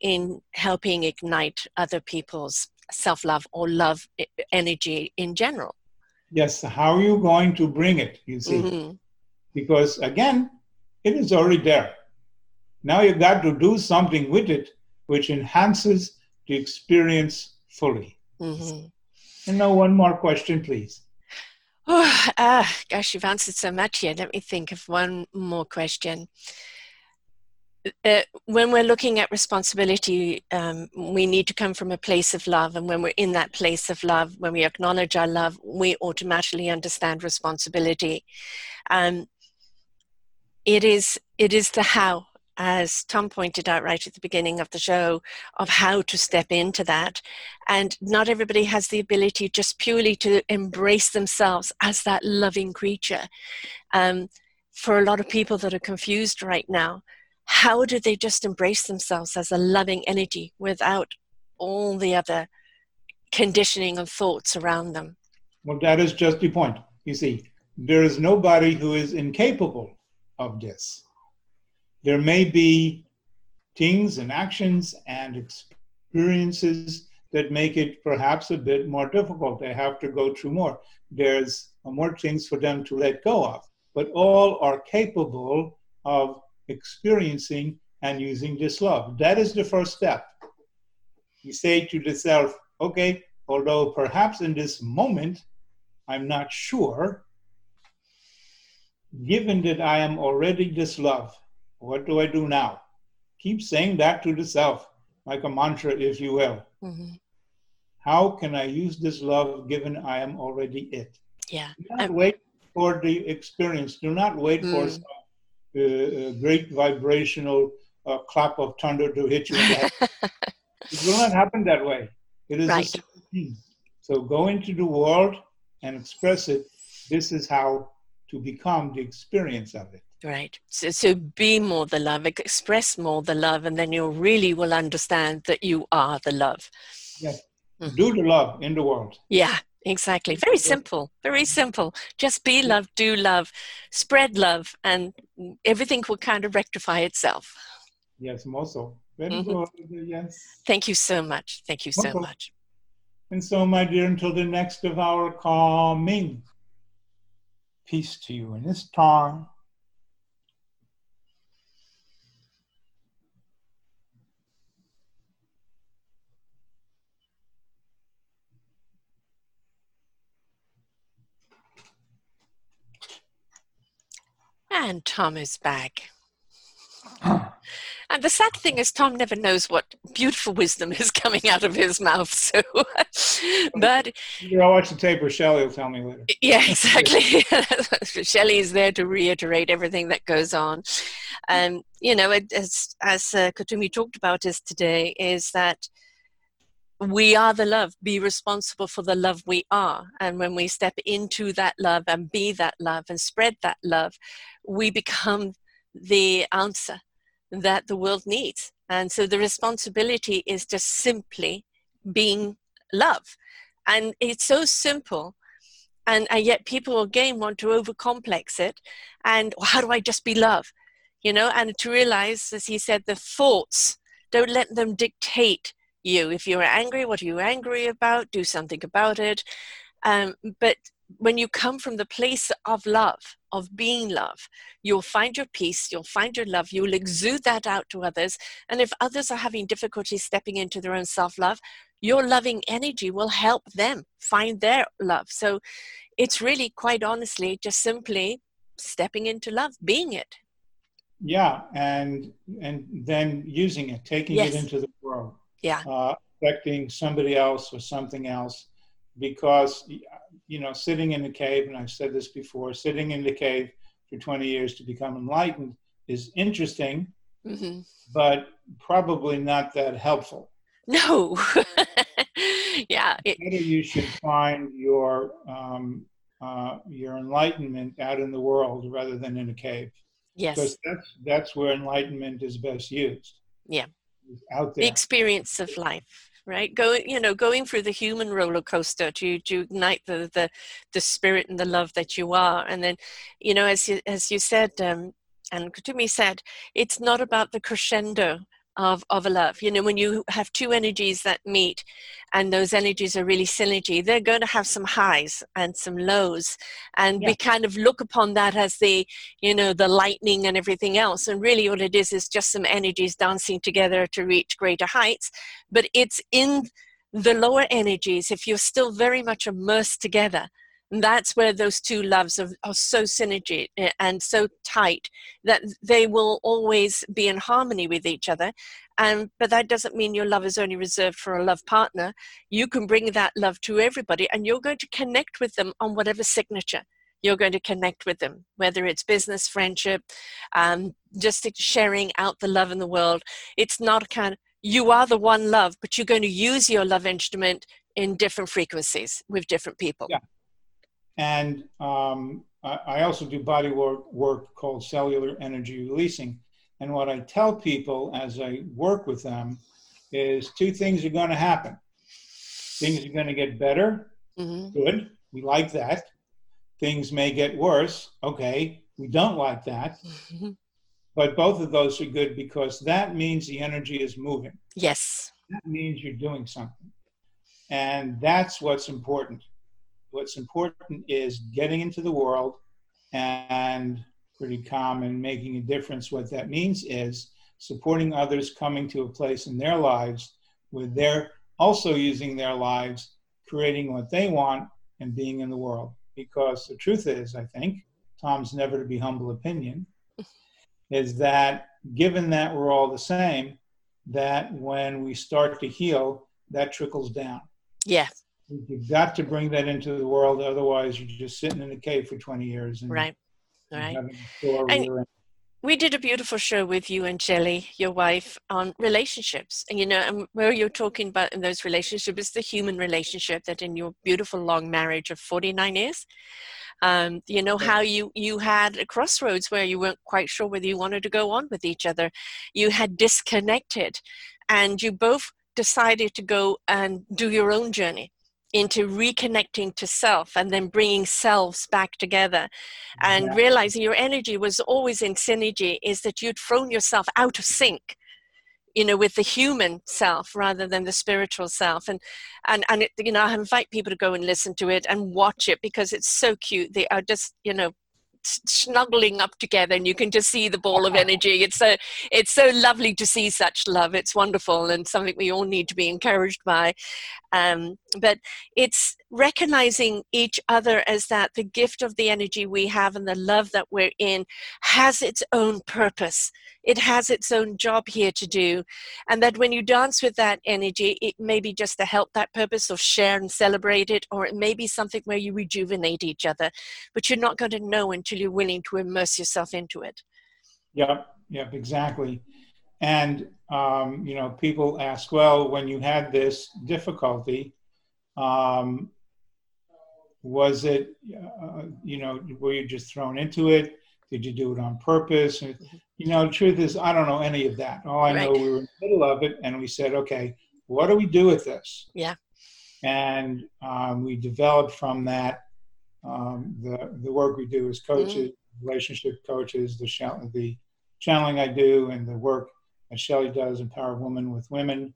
in helping ignite other people's self love or love energy in general. Yes, how are you going to bring it, you see? Mm-hmm. Because again, it is already there. Now you've got to do something with it which enhances the experience fully. Mm-hmm. And now, one more question, please. Oh, uh, gosh, you've answered so much here. Let me think of one more question. Uh, when we're looking at responsibility, um, we need to come from a place of love. And when we're in that place of love, when we acknowledge our love, we automatically understand responsibility. Um, it is it is the how as Tom pointed out right at the beginning of the show, of how to step into that. And not everybody has the ability just purely to embrace themselves as that loving creature. Um, for a lot of people that are confused right now, how do they just embrace themselves as a loving energy without all the other conditioning and thoughts around them? Well, that is just the point. You see, there is nobody who is incapable of this there may be things and actions and experiences that make it perhaps a bit more difficult. They have to go through more. There's more things for them to let go of, but all are capable of experiencing and using this love. That is the first step. You say to the self, okay, although perhaps in this moment I'm not sure, given that I am already this love, what do I do now? Keep saying that to the self, like a mantra, if you will. Mm-hmm. How can I use this love given I am already it? Yeah. Do not I'm... wait for the experience. Do not wait mm. for some uh, uh, great vibrational uh, clap of thunder to hit you in the head. it will not happen that way. It is right. So go into the world and express it. This is how to become the experience of it. Right. So, so be more the love, express more the love, and then you really will understand that you are the love. Yes. Mm-hmm. Do the love in the world. Yeah, exactly. Very simple. Very simple. Just be love, do love, spread love, and everything will kind of rectify itself. Yes, also. Very mm-hmm. good. Yes. Thank you so much. Thank you so much. And so, my dear, until the next of our coming, peace to you in this time And Tom is back. And the sad thing is, Tom never knows what beautiful wisdom is coming out of his mouth. So, but I'll watch the tape, or Shelley will tell me later. Yeah, exactly. Shelley is there to reiterate everything that goes on. And um, you know, as as uh, Kuthumi talked about us today, is that we are the love. Be responsible for the love we are. And when we step into that love and be that love and spread that love we become the answer that the world needs. And so the responsibility is just simply being love. And it's so simple. And, and yet people again want to overcomplex it. And how do i just be love? You know and to realize as he said the thoughts don't let them dictate you. If you're angry, what are you angry about? Do something about it. Um, but when you come from the place of love, of being love, you'll find your peace, you'll find your love, you'll exude that out to others. And if others are having difficulty stepping into their own self love, your loving energy will help them find their love. So it's really quite honestly just simply stepping into love, being it. Yeah, and and then using it, taking yes. it into the world yeah. uh, affecting somebody else or something else. Because you know sitting in the cave and i've said this before sitting in the cave for 20 years to become enlightened is interesting mm-hmm. but probably not that helpful. No. Yeah it, you should find your um, uh, your enlightenment out in the world rather than in a cave. Yes. Because that's that's where enlightenment is best used. Yeah out there. The experience of life, right? Going, you know, going through the human roller coaster to to ignite the the the spirit and the love that you are, and then, you know, as you as you said, um, and Kuthumi said, it's not about the crescendo of, of a love. You know, when you have two energies that meet and those energies are really synergy, they're going to have some highs and some lows. And yeah. we kind of look upon that as the, you know, the lightning and everything else. And really what it is is just some energies dancing together to reach greater heights. But it's in the lower energies, if you're still very much immersed together, that's where those two loves are, are, so synergy eh, and so tight that they will always be in harmony with each other. And but that doesn't mean your love is only reserved for a love partner. You can bring that love to everybody, and you're going to connect with them on whatever signature you're going to connect with them, whether it's business, friendship, um, just sharing out the love in the world. It's not kind of you are the one love, but you're going to use your love instrument in different frequencies with different people. Yeah. And um, I also do body work, work called cellular energy releasing. And what I tell people as I work with them is two things are going to happen. Things are going to get better. Mm-hmm. Good. We like that. Things may get worse. Okay. We don't like that. Mm-hmm. But both of those are good because that means the energy is moving. Yes. That means you're doing something. And that's what's important. What's important is getting into the world and pretty calm and making a difference. What that means is supporting others coming to a place in their lives where they're also using their lives, creating what they want, and being in the world. Because the truth is, I think, Tom's never to be humble opinion, is that given that we're all the same, that when we start to heal, that trickles down. Yeah. You've got to bring that into the world, otherwise you're just sitting in a cave for 20 years. And, right. Right. And we did a beautiful show with you and Shelley, your wife, on relationships. And you know, and where you're talking about in those relationships is the human relationship that in your beautiful long marriage of 49 years um, you know how you you had a crossroads where you weren't quite sure whether you wanted to go on with each other you had disconnected and you both decided to go and do your own journey into reconnecting to self and then bringing selves back together. And yeah. realizing your energy was always in synergy is that you'd thrown yourself out of sync you know with the human self rather than the spiritual self. And and and it, you know i invite people to go and listen to it and watch it because it's so cute. They are just you know snuggling up together and you can just see the ball of energy. It's so it's so lovely to see such love. It's wonderful and something we all need to be encouraged by. Um, but it's recognizing each other as that the gift of the energy we have and the love that we're in has its own purpose it has its own job here to do and that when you dance with that energy it may be just to help that purpose or share and celebrate it or it may be something where you rejuvenate each other but you're not going to know until you're willing to immerse yourself into it. Yep yep exactly. And um, you know people ask well when you had this difficulty um, was it uh, you know were you just thrown into it did you do it on purpose? You know, the truth is, I don't know any of that. All I right. know, we were in the middle of it, and we said, okay, what do we do with this? Yeah. And um, we developed from that um, the the work we do as coaches, mm relationship coaches, the the channeling I do, and the work that Shelley does, Empower Women with Women.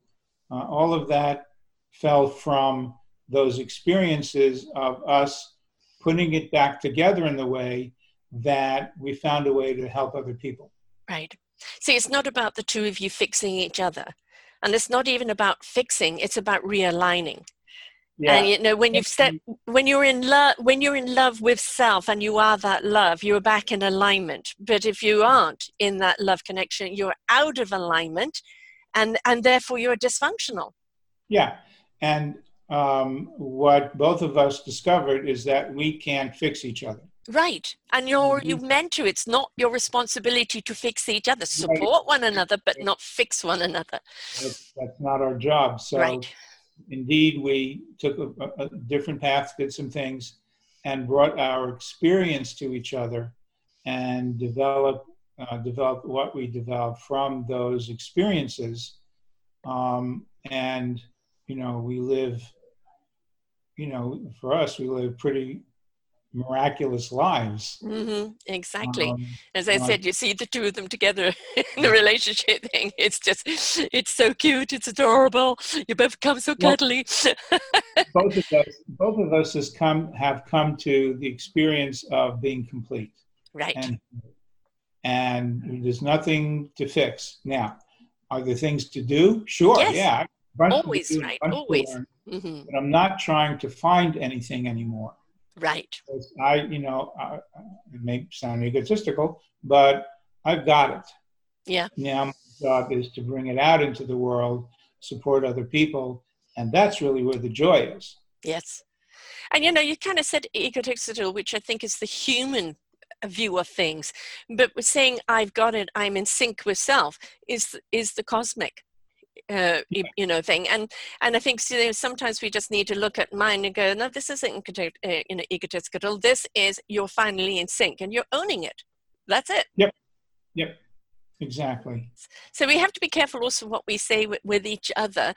Uh, all of that fell from those experiences of us putting it back together in the way that we found a way to help other people. Right. See, it's not about the two of you fixing each other. And it's not even about fixing, it's about realigning. Yeah. And you know, when you've step, when you're in love, when you're in love with self, and you are that love, you're back in alignment. But if you aren't in that love connection, you're out of alignment, and and therefore you're dysfunctional. Yeah, and um, what both of us discovered is that we can't fix each other. Right. And you're mm-hmm. you meant to. It's not your responsibility to fix each other. Support right. one another, but not fix one another. That's, that's not our job. So right. indeed we took a, a, different path, did some things, and brought our experience to each other and developed uh, developed what we developed from those experiences. Um, and you know, we live, you know, for us, we live pretty miraculous lives. hmm Exactly. Um, As I like- said, you see the two of them together in the relationship thing. It's just, it's so cute. It's adorable. You both come so Well- cuddly. both of us, both of us has come have come to the experience of being complete, right. and and there's nothing to fix. Now, are there things to do? Sure, Yes. yeah, Always, do, right, always. learn, hmm but I'm not trying to find anything anymore. Right. I, you know, I, it may sound egotistical, but I've got it. Yeah. Now my job is to bring it out into the world, support other people, and that's really where the joy is. Yes. And you know, you kind of said egotistical, which I think is the human view of things. But saying I've got it, I'm in sync with self is is the cosmic uh, y- you know thing and and i think you know, sometimes we just need to look at mine and go no this isn't uh, you know, egotistical this is you're finally in sync and you're owning it that's it Yep. Yep. Exactly. So we have to be careful also what we say with, with each other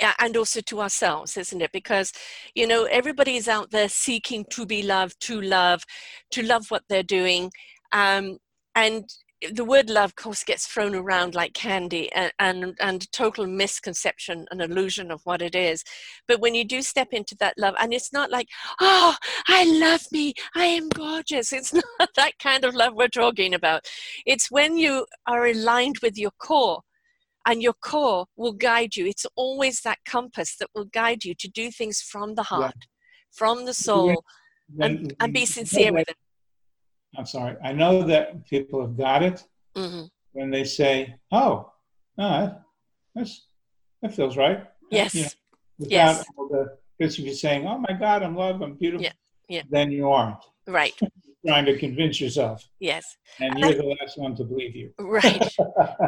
uh, and also to ourselves, isn't it? Because, you know, everybody is out there seeking to be loved, to love, to love what they're doing. Um, and the word love, of course, gets thrown around like candy and, and, and total misconception and illusion of what it is. But when you do step into that love, and it's not like, oh, I love me, I am gorgeous. It's not that kind of love we're talking about. It's when you are aligned with your core and your core will guide you. It's always that compass that will guide you to do things from the heart, from the soul, and, and be sincere with it. I'm sorry. I know that people have got it hmm when they say, "Oh, no, that's that feels right." Yes. You know, without Yes. all the because if you're saying, "Oh my God, I'm loved, I'm beautiful," Yeah, yeah. then you aren't Right. Trying to convince yourself, Yes. and you're I- the last one to believe you. Right.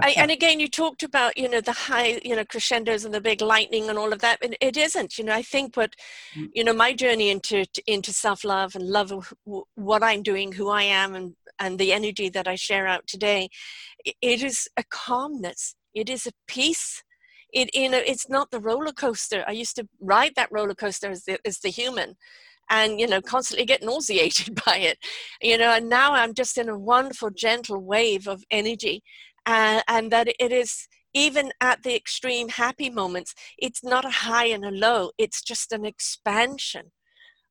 I, and again, you talked about, you know, the high, you know, crescendos and the big lightning and all of that. And it isn't, you know, I think what, Mm. you know, my journey into, into self-love and love of what I'm doing, who I am and, and the energy that I share out today, it is a calmness. It is a peace. It, you know, it's not the roller coaster. I used to ride that roller coaster as the, as the human and, you know, constantly get nauseated by it, you know, and now I'm just in a wonderful, gentle wave of energy uh, and that it is even at the extreme happy moments it's not a high and a low it's just an expansion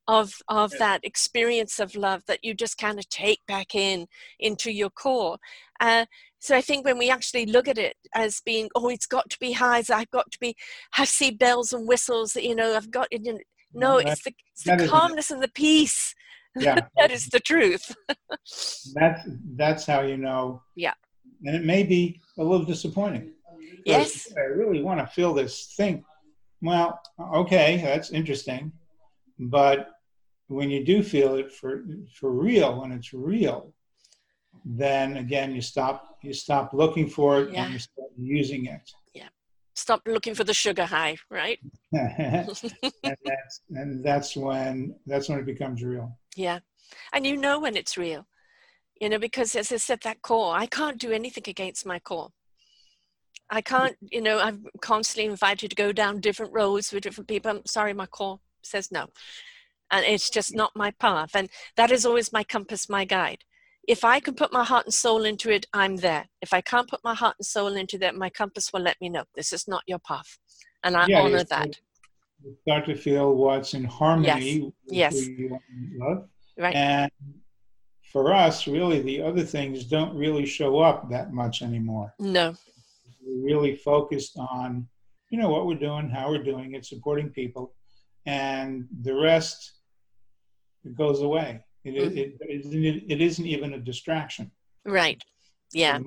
of of Yeah. that experience of love that you just kind of take back in into your core uh, so i think when we actually look at it as being oh it's got to be highs i've got to be i see bells and whistles you know i've got you know, no That- it's the, it's the is- calmness and the peace yeah, that is the truth that's that's how you know. Yeah. and it may be a little disappointing. yes I really want to feel this thing. Well, okay, that's interesting, but when you do feel it for for real, when it's real, then again you stop you stop looking for it Yeah. and you start using it. Stop looking for the sugar high right and that's and that's when that's when it becomes real. Yeah. And you know when it's real, you know, because as I said, that core, I can't do anything against my core. I can't, you know, I'm constantly invited to go down different roads with different people. I'm sorry, my core says no. And it's just not my path. And that is always my compass, my guide. If I can put my heart and soul into it, I'm there. If I can't put my heart and soul into that, my compass will let me know this is not your path. And I Yeah, honor that. You start to feel what's in harmony with Yes. you love. Right. And for us, really, the other things don't really show up that much anymore. No. We're really focused on, you know, what we're doing, how we're doing it, supporting people, and the rest it goes away. It, Mhm. it, it, isn't, it isn't even a distraction. Right. Yeah. The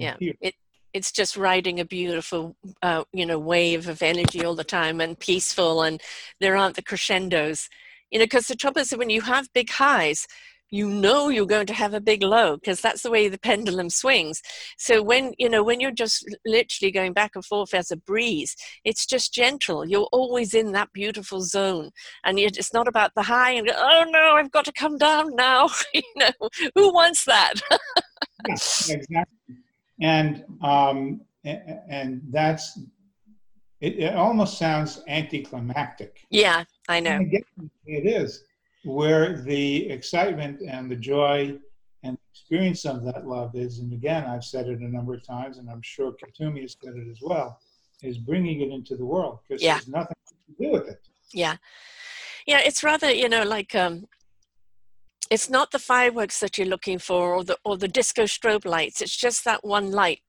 it Yeah. it's just riding a beautiful uh, you know wave of energy all the time and peaceful and there aren't the crescendos you know because the trouble is that when you have big highs you know you're going to have a big low because that's the way the pendulum swings so when you know when you're just literally going back and forth as a breeze it's just gentle you're always in that beautiful zone and it- it's not about the high and oh no i've got to come down now you know who wants that Yeah, exactly. And um, and that's it, it almost sounds anticlimactic. yeah i know It is. Where the excitement and the joy and experience of that love is, and again, I've said it a number of times, and I'm sure Kuthumi has said it as well, is bringing it into the world because Yeah. there's nothing to do with it. Yeah. Yeah, it's rather, you know, like um it's not the fireworks that you're looking for or the or the disco strobe lights. It's just that one light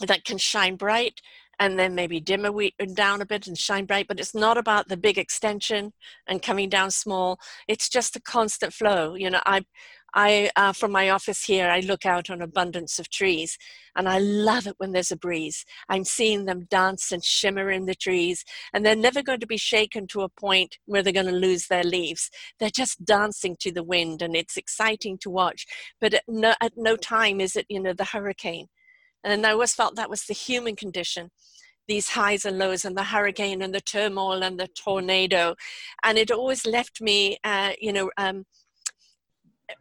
that can shine bright and then maybe dim a wee, down a bit and shine bright, but it's not about the big extension and coming down small. It's just a constant flow. You know, I I uh, from my office here, I look out on abundance of trees, and I love it when there's a breeze. I'm seeing them dance and shimmer in the trees, and they're never going to be shaken to a point where they're going to lose their leaves. They're just dancing to the wind, and it's exciting to watch. But at no, at no time is it, you know, the hurricane. And I always felt that was the human condition these highs and lows and the hurricane and the turmoil and the tornado and it always left me uh, you know um,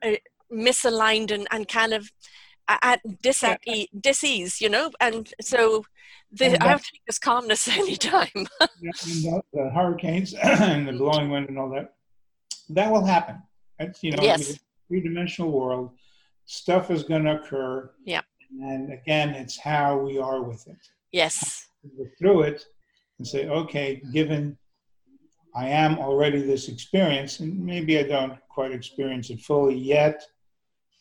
uh, misaligned and, and kind of at dis at e- dis-ease, you know, and so the, And I have to take this calmness anytime. Yeah, and the, the hurricanes and the blowing wind and all that, that will happen. It's, you know, Yes. three-dimensional world. Stuff is going to occur. Yeah. And again, it's how we are with it. yes, Go through it and say, okay, given I am already this experience, and maybe I don't quite experience it fully yet,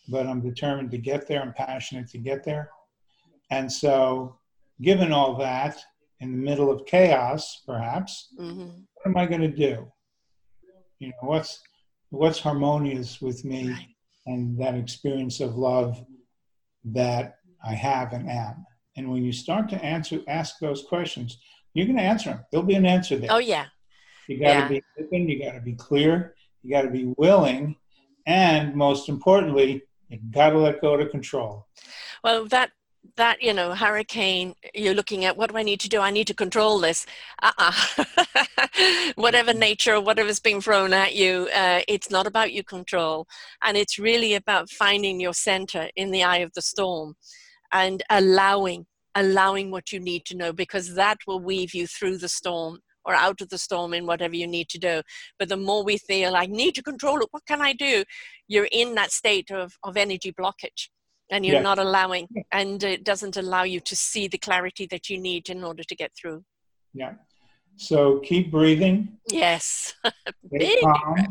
but I'm determined to get there. I'm passionate to get there. And so, given all that, in the middle of chaos, perhaps, hmm what am I going to do? You know, what's what's harmonious with me Right. and that experience of love that I have and am. And when you start to answer, ask those questions, you're going to answer them. There'll be an answer there. Oh yeah, You got to Yeah. be open. You got to be clear. You got to be willing, and most importantly, you got to let go of control. well that that you know hurricane you're looking at what do i need to do i need to control this uh-uh whatever nature or whatever's being thrown at you uh, it's not about you control and it's really about finding your center in the eye of the storm and allowing allowing what you need to know because that will weave you through the storm or out of the storm in whatever you need to do but the more we feel i need to control it what can i do you're in that state of, of energy blockage and you're Yeah. not allowing and it doesn't allow you to see the clarity that you need in order to get through Yeah. So keep breathing. yes Big calm.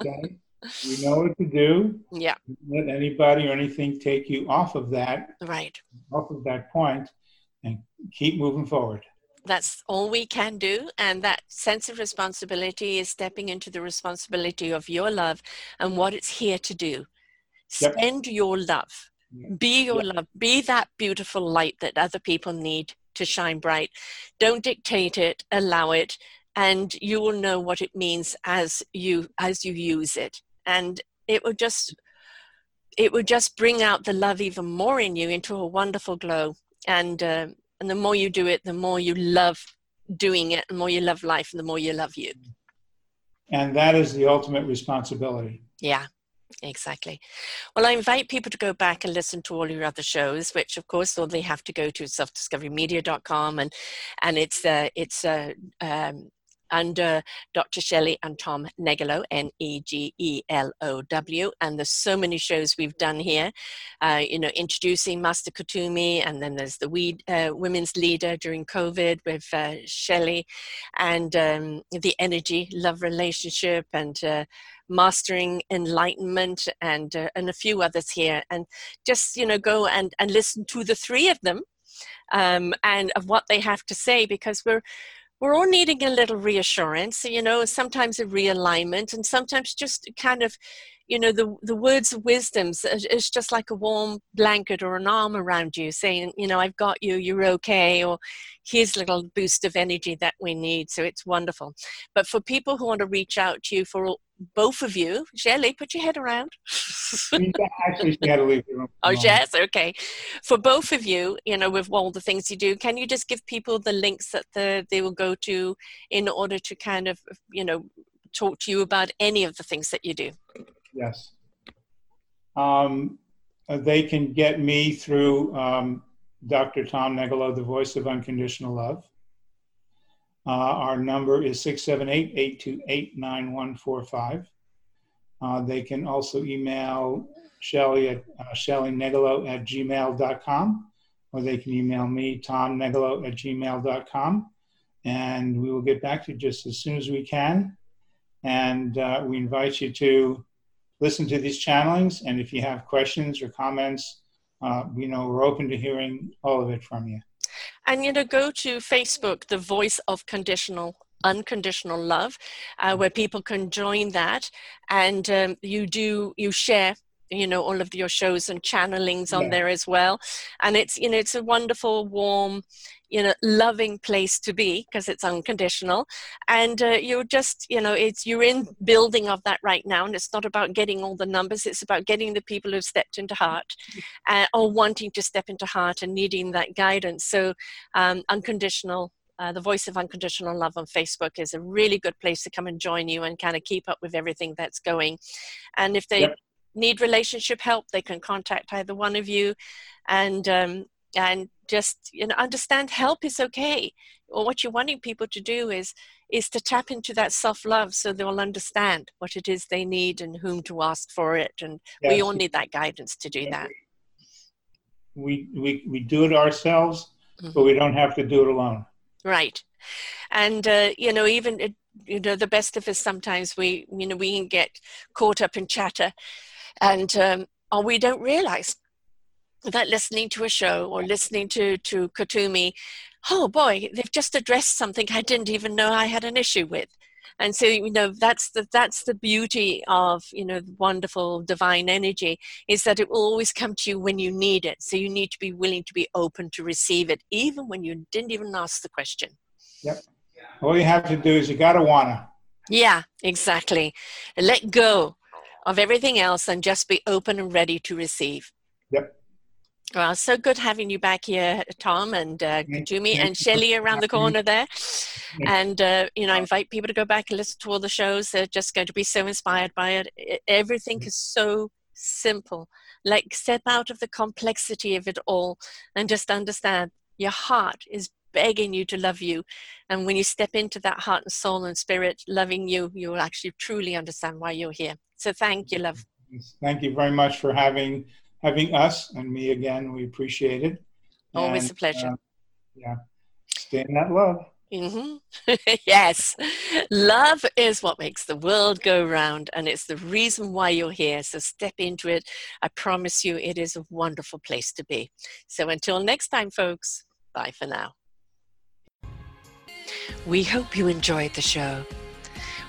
Okay. You know what to do. yeah. Don't let anybody or anything take you off of that, right. off of that point, and keep moving forward. that's all we can do and that sense of responsibility is stepping into the responsibility of your love and what it's here to do. Yep. spend your love. Be your Yeah. love. Be that beautiful light that other people need to shine bright. Don't dictate it. Allow it and you will know what it means as you as you use it and it will just it will just bring out the love even more in you into a wonderful glow and uh, and the more you do it the more you love doing it the more you love life and the more you love you And that is the ultimate responsibility. Yeah, exactly. Well, I invite people to go back and listen to all your other shows, which of course all they have to go to selfdiscoverymedia.com and and it's uh, it's uh, um, under Dr. Shelley and Tom Negelow, N E G E L O W. And there's so many shows we've done here, uh, you know, introducing Master Kuthumi, and then there's the we, uh, Women's Leader during COVID with uh, Shelley, and um, the Energy Love Relationship, and uh, Mastering Enlightenment, and uh, and a few others here. And just you know, go and and listen to the three of them, um, and of what they have to say, because we're we're all needing a little reassurance, you know, sometimes a realignment, and sometimes just kind of, you know, the the words of wisdom is just like a warm blanket or an arm around you, saying, you know, I've got you, you're okay, or here's a little boost of energy that we need. So it's wonderful. But for people who want to reach out to you, for all, both of you, Shelley, put your head around. Actually, she had to leave the room. Oh, yes, okay. For both of you, you know, with all the things you do, can you just give people the links that the, they will go to in order to kind of, you know, talk to you about any of the things that you do? Yes. Um, they can get me through um, Dr. Tom Negelow, the voice of unconditional love. Uh, our number is 678 828 9145. Uh, they can also email Shelley at uh, shelleynegolo at gmail.com, or they can email me, tomnegolo at gmail.com, and we will get back to you just as soon as we can. And uh, we invite you to listen to these channelings, and if you have questions or comments, uh, you know, we're open to hearing all of it from you. And you know, go to Facebook, the Voice of Conditional unconditional love uh, where people can join that and um, you do you share you know all of your shows and channelings on yeah. there as well and it's you know it's a wonderful warm you know loving place to be because it's unconditional. And uh, you're just you know it's you're in building of that right now and it's not about getting all the numbers it's about getting the people who've stepped into heart uh, or wanting to step into heart and needing that guidance. So um, unconditional uh, the Voice of Unconditional Love on Facebook is a really good place to come and join you and kind of keep up with everything that's going. And if they yep. need relationship help, they can contact either one of you, and um, and just you know understand help is okay. Or what you're wanting people to do is is to tap into that self love, so they'll understand what it is they need and whom to ask for it. And yes. we all need that guidance to do that. We we we do it ourselves, mm-hmm. but we don't have to do it alone. Right, and uh, you know even. you know the best of us sometimes we you know we can get caught up in chatter and um, or we don't realize that listening to a show or listening to to Kuthumi, oh boy, they've just addressed something I didn't even know I had an issue with. And so you know that's the that's the beauty of you know wonderful divine energy is that it will always come to you when you need it. So you need to be willing to be open to receive it, even when you didn't even ask the question. Yep. All you have to do is you gotta wanna. Yeah, exactly. Let go of everything else and just be open and ready to receive. Yep. Well, so good having you back here, Tom and uh, Kuthumi and Shelley around the corner there. And, uh, you know, I invite people to go back and listen to all the shows. They're just going to be so inspired by it. Everything is so simple. Like, step out of the complexity of it all and just understand your heart is begging you to love you. And when you step into that heart and soul and spirit loving you, you will actually truly understand why you're here. So thank you, love. Thank you very much for having having us and me again. We appreciate it. Always and, a pleasure. Uh, yeah, stay in that love. Mm-hmm. yes, love is what makes the world go round, and it's the reason why you're here. So step into it. I promise you, it is a wonderful place to be. So until next time, folks, bye for now. We hope you enjoyed the show.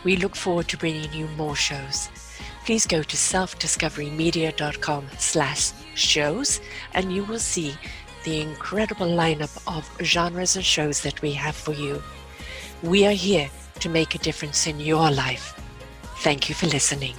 We look forward to bringing you more shows please go to selfdiscoverymedia.com slash shows and you will see the incredible lineup of genres and shows that we have for you. We are here to make a difference in your life. Thank you for listening.